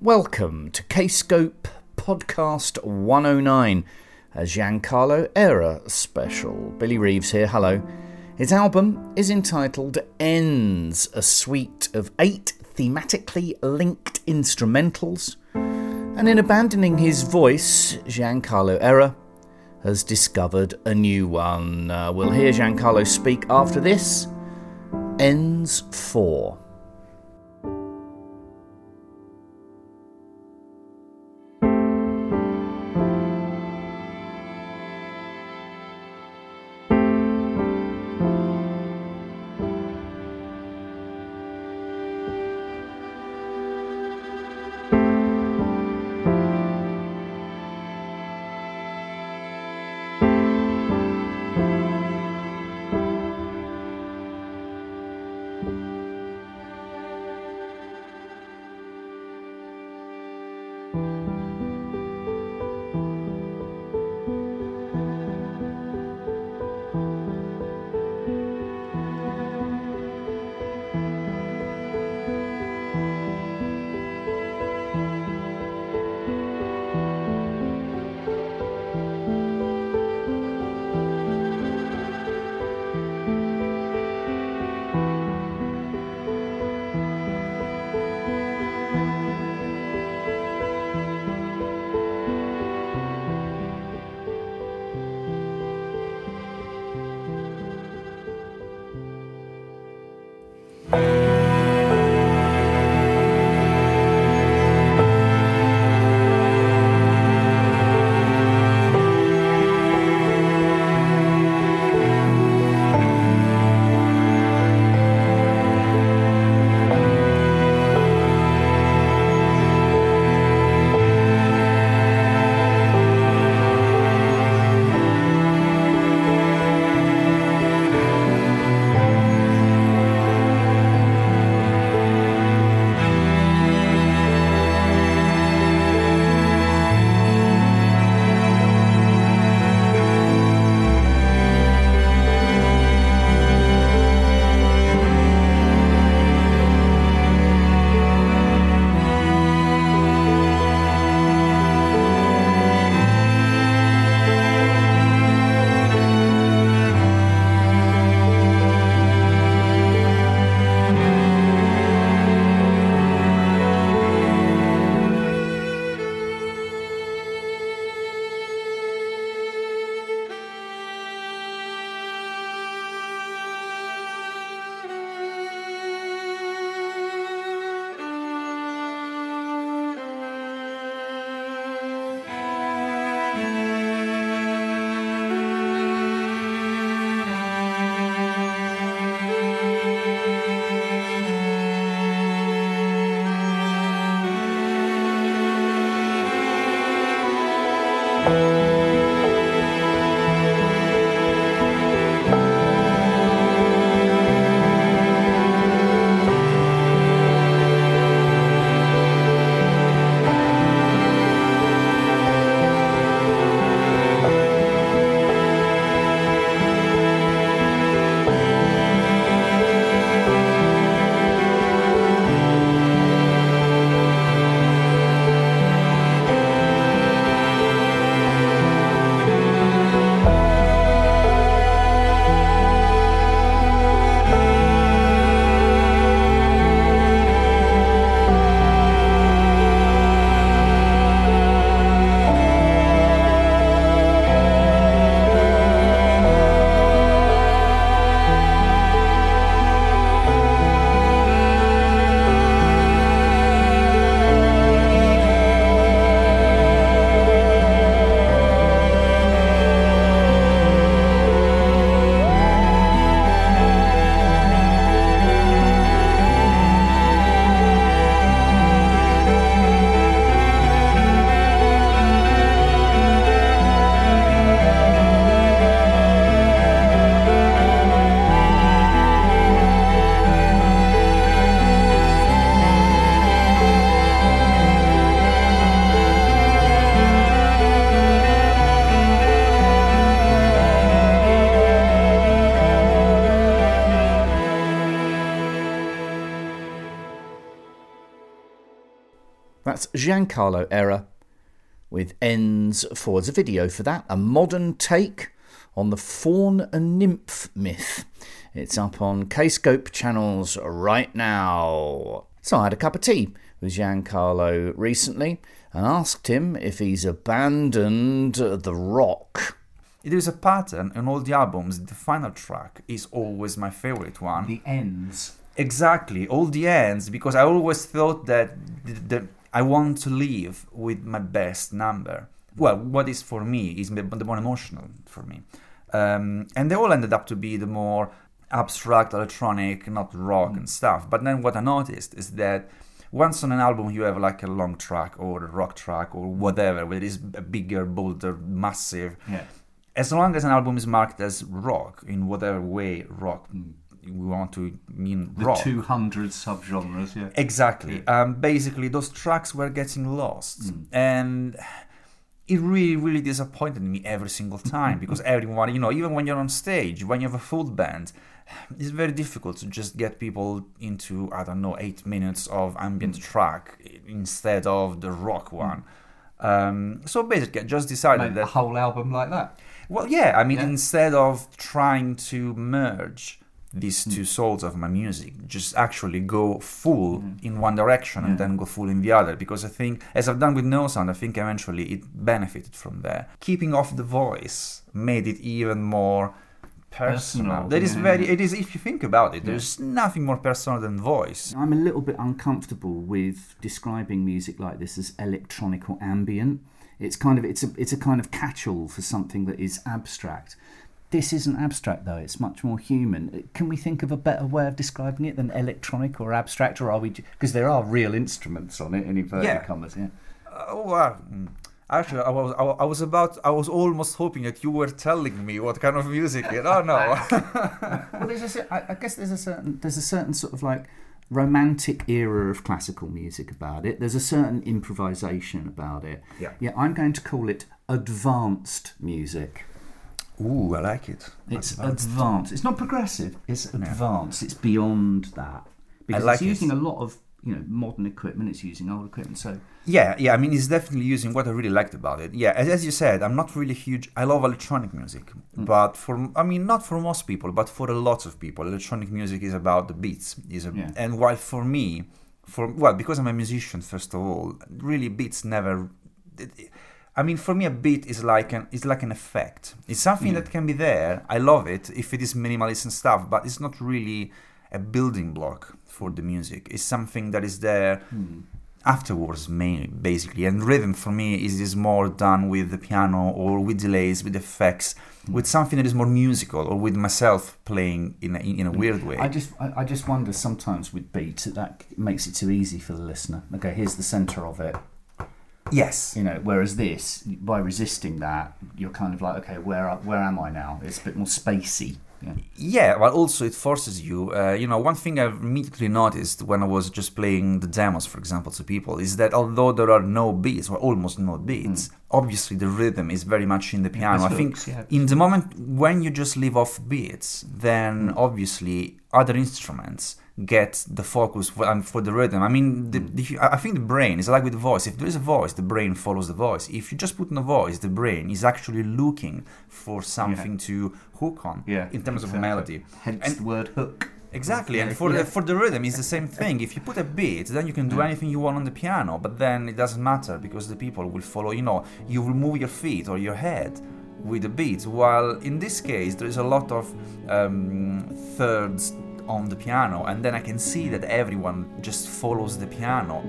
Welcome to Kscope Podcast 109, a Giancarlo Erra special. Billy Reeves here, hello. His album is entitled Ends, a suite of eight thematically linked instrumentals. And in abandoning his voice, Giancarlo Erra has discovered a new one. Uh, we'll hear Giancarlo speak after this. Ends 4. Giancarlo Erra with Ends Forwards. A video for that, a modern take on the faun and nymph myth. It's up on Kscope channels right now. So I had a cup of tea with Giancarlo recently and asked him if he's abandoned the rock. There is a pattern in all the albums. The final track is always my favorite one. The ends. Exactly, all the ends, because I always thought that the, the, I want to leave with my best number. Well, what is for me is the more emotional for me. Um, and they all ended up to be the more abstract electronic, not rock and stuff. But then what I noticed is that once on an album you have like a long track or a rock track or whatever, where it is a bigger, bolder, massive. Yeah. As long as an album is marked as rock in whatever way rock we want to mean The rock. 200 subgenres, yeah. Exactly. Um, basically, those tracks were getting lost, and it really, really disappointed me every single time because everyone, you know, even when you're on stage, when you have a full band, it's very difficult to just get people into I don't know eight minutes of ambient track instead of the rock one. Um, so basically, I just decided Make a whole album like that. well, yeah, I mean, Yeah. instead of trying to merge these Hmm. two souls of my music, just actually go full in one direction and then go full in the other. Because I think, as I've done with Nosound, I think eventually it benefited from there. Keeping off the voice made it even more personal. Personal, That is yeah. very, it is, if you think about it, there's nothing more personal than voice. I'm a little bit uncomfortable with describing music like this as electronic or ambient. It's kind of it's a it's a kind of catch-all for something that is abstract. This isn't abstract though; it's much more human. Can we think of a better way of describing it than electronic or abstract, or are we? Because there are real instruments on it in inverted Yeah. commas. Yeah. Oh, uh, mm. Actually, I was, I I was about, I was almost hoping that you were telling me what kind of music it. Oh no! well, there's a, I guess there's a certain there's a certain sort of like romantic era of classical music about it. There's a certain improvisation about it. Yeah. Yeah, I'm going to call it advanced music. Ooh, I like it. It's advanced. It's not progressive. It's advanced. It's beyond that because like it's it. using a lot of you know modern equipment. It's using old equipment. So Yeah, yeah. I mean, it's definitely using what I really liked about it. Yeah, as, as you said, I'm not really huge. I love electronic music, Mm. but for I mean, not for most people, but for a lot of people, electronic music is about the beats. Is a, Yeah. and while for me, for well, because I'm a musician, first of all, really beats never. it- it- I mean, for me, a beat is like an is like an effect. It's something that mm. can be there. I love it if it is minimalist and stuff, but it's not really a building block for the music. It's something that is there hmm. afterwards mainly basically and rhythm for me is, is more done with the piano or with delays with effects hmm. with something that is more musical or with myself playing in a, in a hmm. weird way I just I, I just wonder sometimes with beats that that makes it too easy for the listener. Okay, here's the center of it. Yes You know, whereas this, by resisting that, you're kind of like, okay, where where am I now? It's a bit more spacey. Yeah. yeah but also it forces you uh, you know one thing i've immediately noticed when i was just playing the demos for example to people is that although there are no beats or almost no beats obviously the rhythm is very much in the piano i think yeah. in the moment when you just leave off beats then obviously other instruments get the focus for, and for the rhythm i mean the, the, i think the brain is like with the voice if there is a voice the brain follows the voice if you just put in a voice the brain is actually looking for something to hook on in terms of melody Hence And- the word hook. Exactly, and for yeah. the for the rhythm, it's the same thing. If you put a beat, then you can do anything you want on the piano. But then it doesn't matter because the people will follow. You know, you will move your feet or your head with the beat. While in this case, there is a lot of um, thirds on the piano, and then I can see that everyone just follows the piano.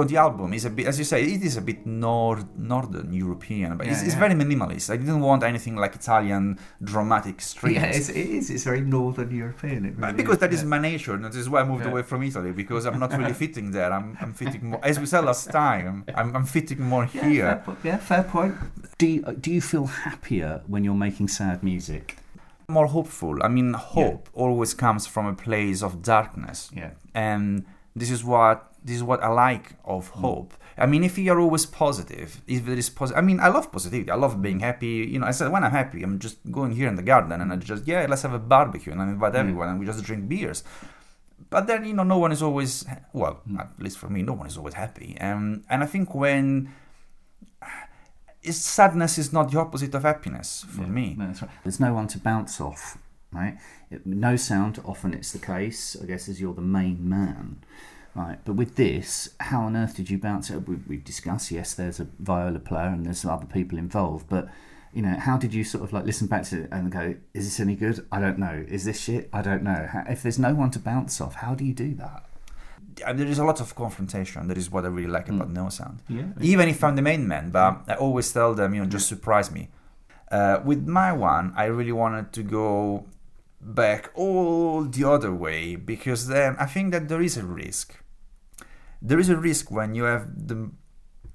You know the album is a bit as you say it is a bit nord northern european but it's, Yeah, it's very minimalist i didn't want anything like italian dramatic streets Yeah, it's, it is. It's very northern European. It But because is, that is yeah. my nature, and that is why I moved Yeah. away from Italy because I'm not really fitting there. I'm, I'm fitting more, as we said last time. I'm, I'm fitting more Yeah, fair here. po- yeah, fair point. Do you, do you feel happier when you're making sad music? More hopeful. I mean, hope always comes from a place of darkness, Yeah. and this is what this is what I like of mm. hope. I mean, if you're always positive, if there is positive, I mean, I love positivity. I love being happy. You know, I said when I'm happy, I'm just going here in the garden and I just yeah, let's have a barbecue and I invite mm. everyone and we just drink beers. But then you know, no one is always well, mm. at least for me, no one is always happy. Um, and I think when sadness is not the opposite of happiness for Yeah, me. no, right. There's no one to bounce off, right? It, Nosound, often it's the case, I guess, as you're the main man. Right, but with this, how on earth did you bounce it? We, we discussed, yes, there's a viola player and there's other people involved, but you know, how did you sort of like listen back to it and go, is this any good? I don't know. Is this shit? I don't know. How, if there's no one to bounce off, how do you do that? There is a lot of confrontation. That is what I really like about Nosound. Yeah. Even if I'm the main man, but I always tell them, you know, just surprise me. Uh, with my one, I really wanted to go back all the other way because then I think that there is a risk. There is a risk when you have the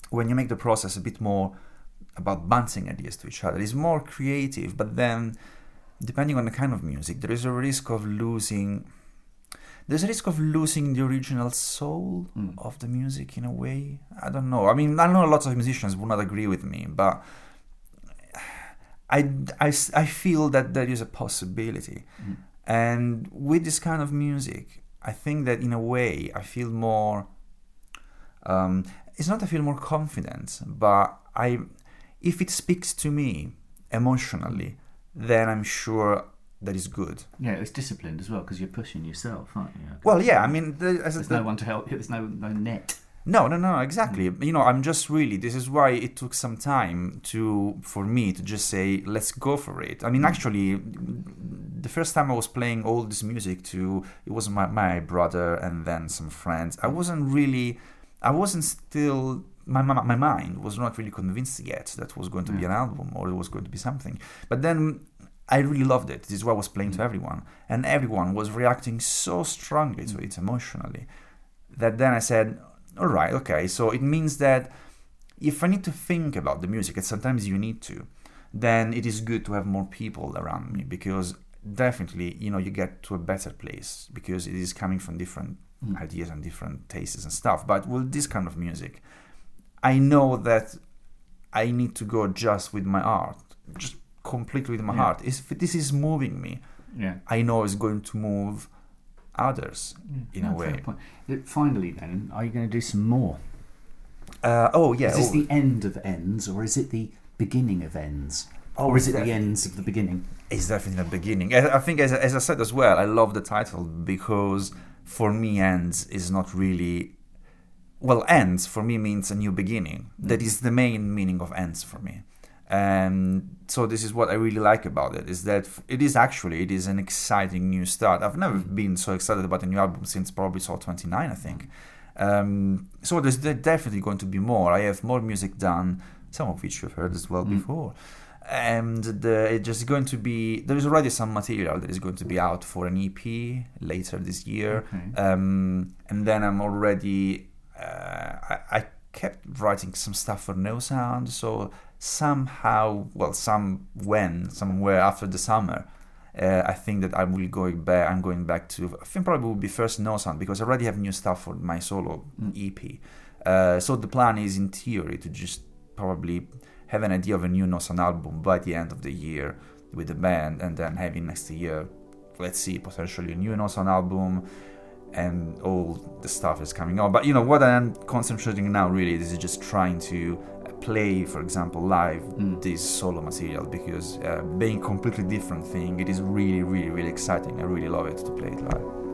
when you make the process a bit more about bouncing ideas to each other. It's more creative, but then depending on the kind of music, there is a risk of losing. There's a risk of losing the original soul Mm. of the music in a way. I don't know. I mean, I know lots of musicians would not agree with me, but I, I, I feel that there is a possibility. Mm. And with this kind of music, I think that in a way I feel more. Um, it's not I feel more confident, but I, if it speaks to me emotionally, then I'm sure that is good. Yeah, it's disciplined as well because you're pushing yourself, aren't you? Well, yeah, I mean, the, There's the- no one to help you. There's no no net. No, no, no, exactly. Mm. You know, I'm just really. This is why it took some time to for me to just say, let's go for it. I mean, mm. actually, the first time I was playing all this music to it was my my brother and then some friends. I wasn't really. I wasn't still my, my my mind was not really convinced yet that was going to be mm. an album or it was going to be something. But then I really loved it. This is what I was playing Mm. to everyone, and everyone was reacting so strongly to it emotionally that then I said, "All right, okay. So it means that if I need to think about the music, and sometimes you need to, then it is good to have more people around me because definitely, you know, you get to a better place because it is coming from different Mm. ideas and different tastes and stuff. But with this kind of music, I know that I need to go just with my art, just completely with my Yeah. heart. If this is moving me, Yeah. I know it's going to move others in a No, fair way. Uh, Finally, then, are you going to do some more? Uh, oh yeah. Is this oh, the end of ends, or is it the beginning of ends? oh, or is it the ends of the beginning? It's definitely the beginning. I I think, as, as I said as well, I love the title because for me, ends is not really. Well, ends for me means a new beginning. That is the main meaning of ends for me. And so this is what I really like about it is that it is actually it is an exciting new start. I've never been so excited about a new album since probably Sol29, I think. Um, so there's de- definitely going to be more. I have more music done, some of which you've heard as well Mm. before and the, it's just going to be there is already some material that is going to be out for an EP later this year, Okay. um, and then I'm already uh, I, I kept writing some stuff for Nosound, so somehow well some when somewhere after the summer. Uh, I think that I will go back. I'm going back to. I think probably will be first Nosound because I already have new stuff for my solo Mm. EP. Uh, so the plan is, in theory, to just probably have an idea of a new Nosound album by the end of the year with the band, and then having next year, let's see, potentially a new Nosound album, and all the stuff is coming out. But you know what I'm concentrating now really is just trying to play, for example, live Mm. this solo material because uh, being completely different thing, it is really, really, really exciting. I really love it to play it live.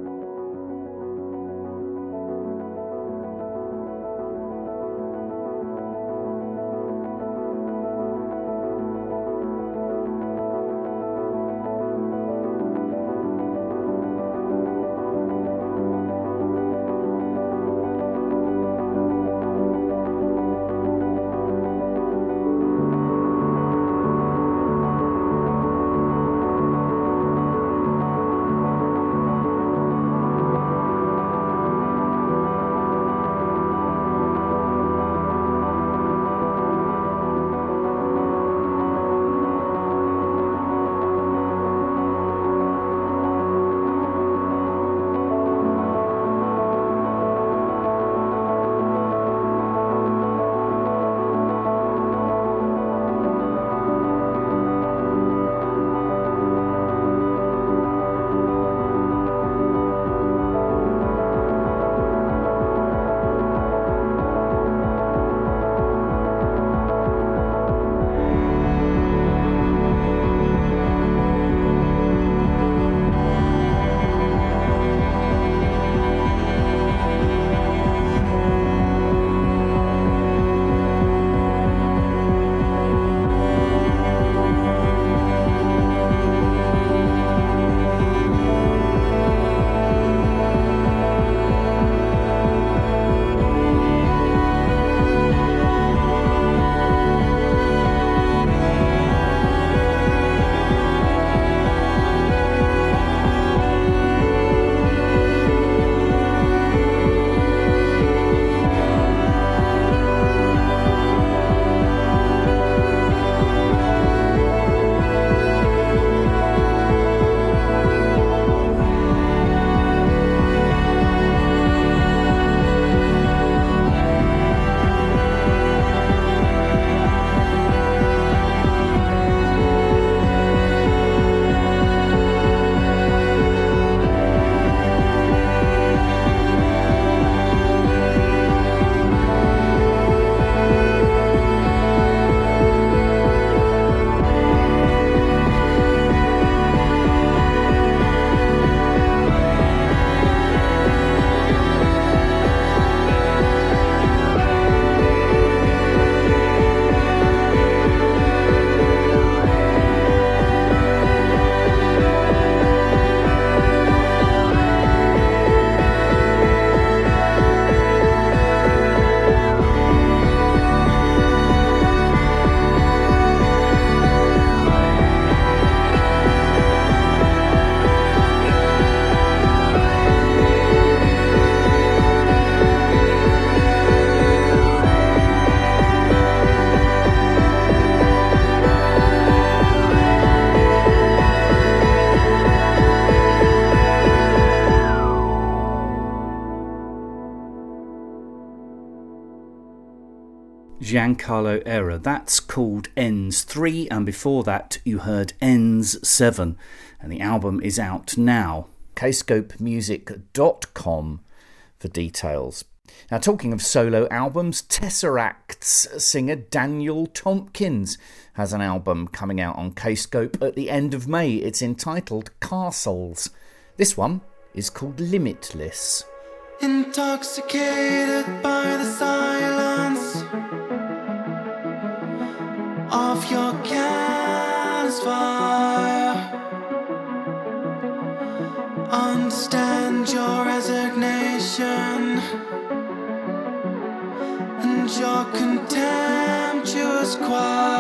Giancarlo Erra. That's called Ends 3, and before that, you heard Ends 7, and the album is out now. kscopemusic.com for details. Now, talking of solo albums, Tesseract's singer Daniel Tompkins has an album coming out on Kscope at the end of May. It's entitled Castles. This one is called Limitless. Intoxicated by the silence of your candle's fire. Understand your resignation and your contemptuous choir.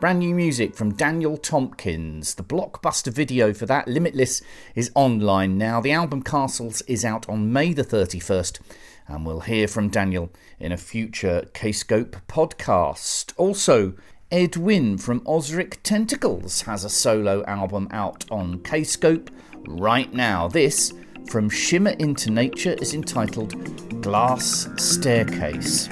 Brand new music from Daniel Tompkins. The blockbuster video for that, Limitless, is online now. The album Castles is out on May the 31st, and we'll hear from Daniel in a future Kscope podcast. Also, Ed from Ozric Tentacles has a solo album out on Kscope right now. This, from Shimmer into Nature, is entitled Glass Staircase.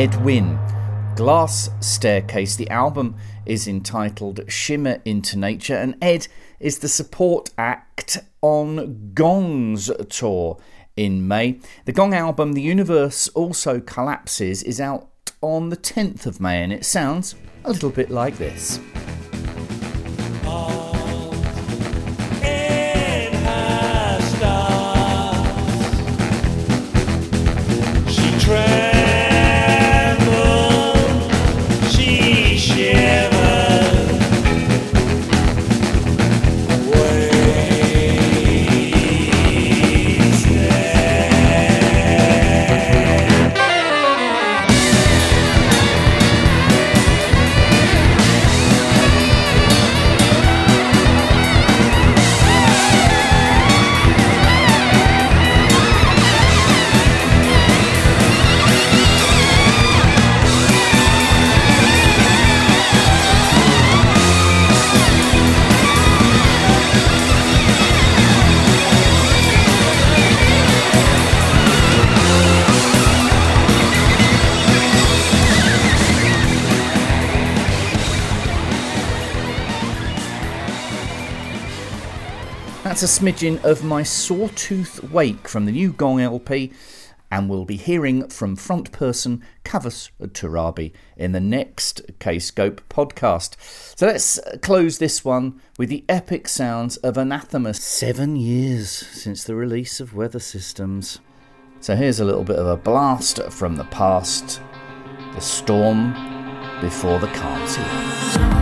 Ed Wynne. Glass Staircase. The album is entitled Shimmer into Nature, and Ed is the support act on Gong's tour in May. The Gong album, The Universe Also Collapses, is out on the 10th of May, and it sounds a little bit like this. in That's a smidgen of my Sawtooth Wake from the new Gong LP, and we'll be hearing from front person Kavus Torabi in the next Kscope podcast. So let's close this one with the epic sounds of Anathema. Seven years since the release of Weather Systems. So here's a little bit of a blast from the past. The storm before the calm sea.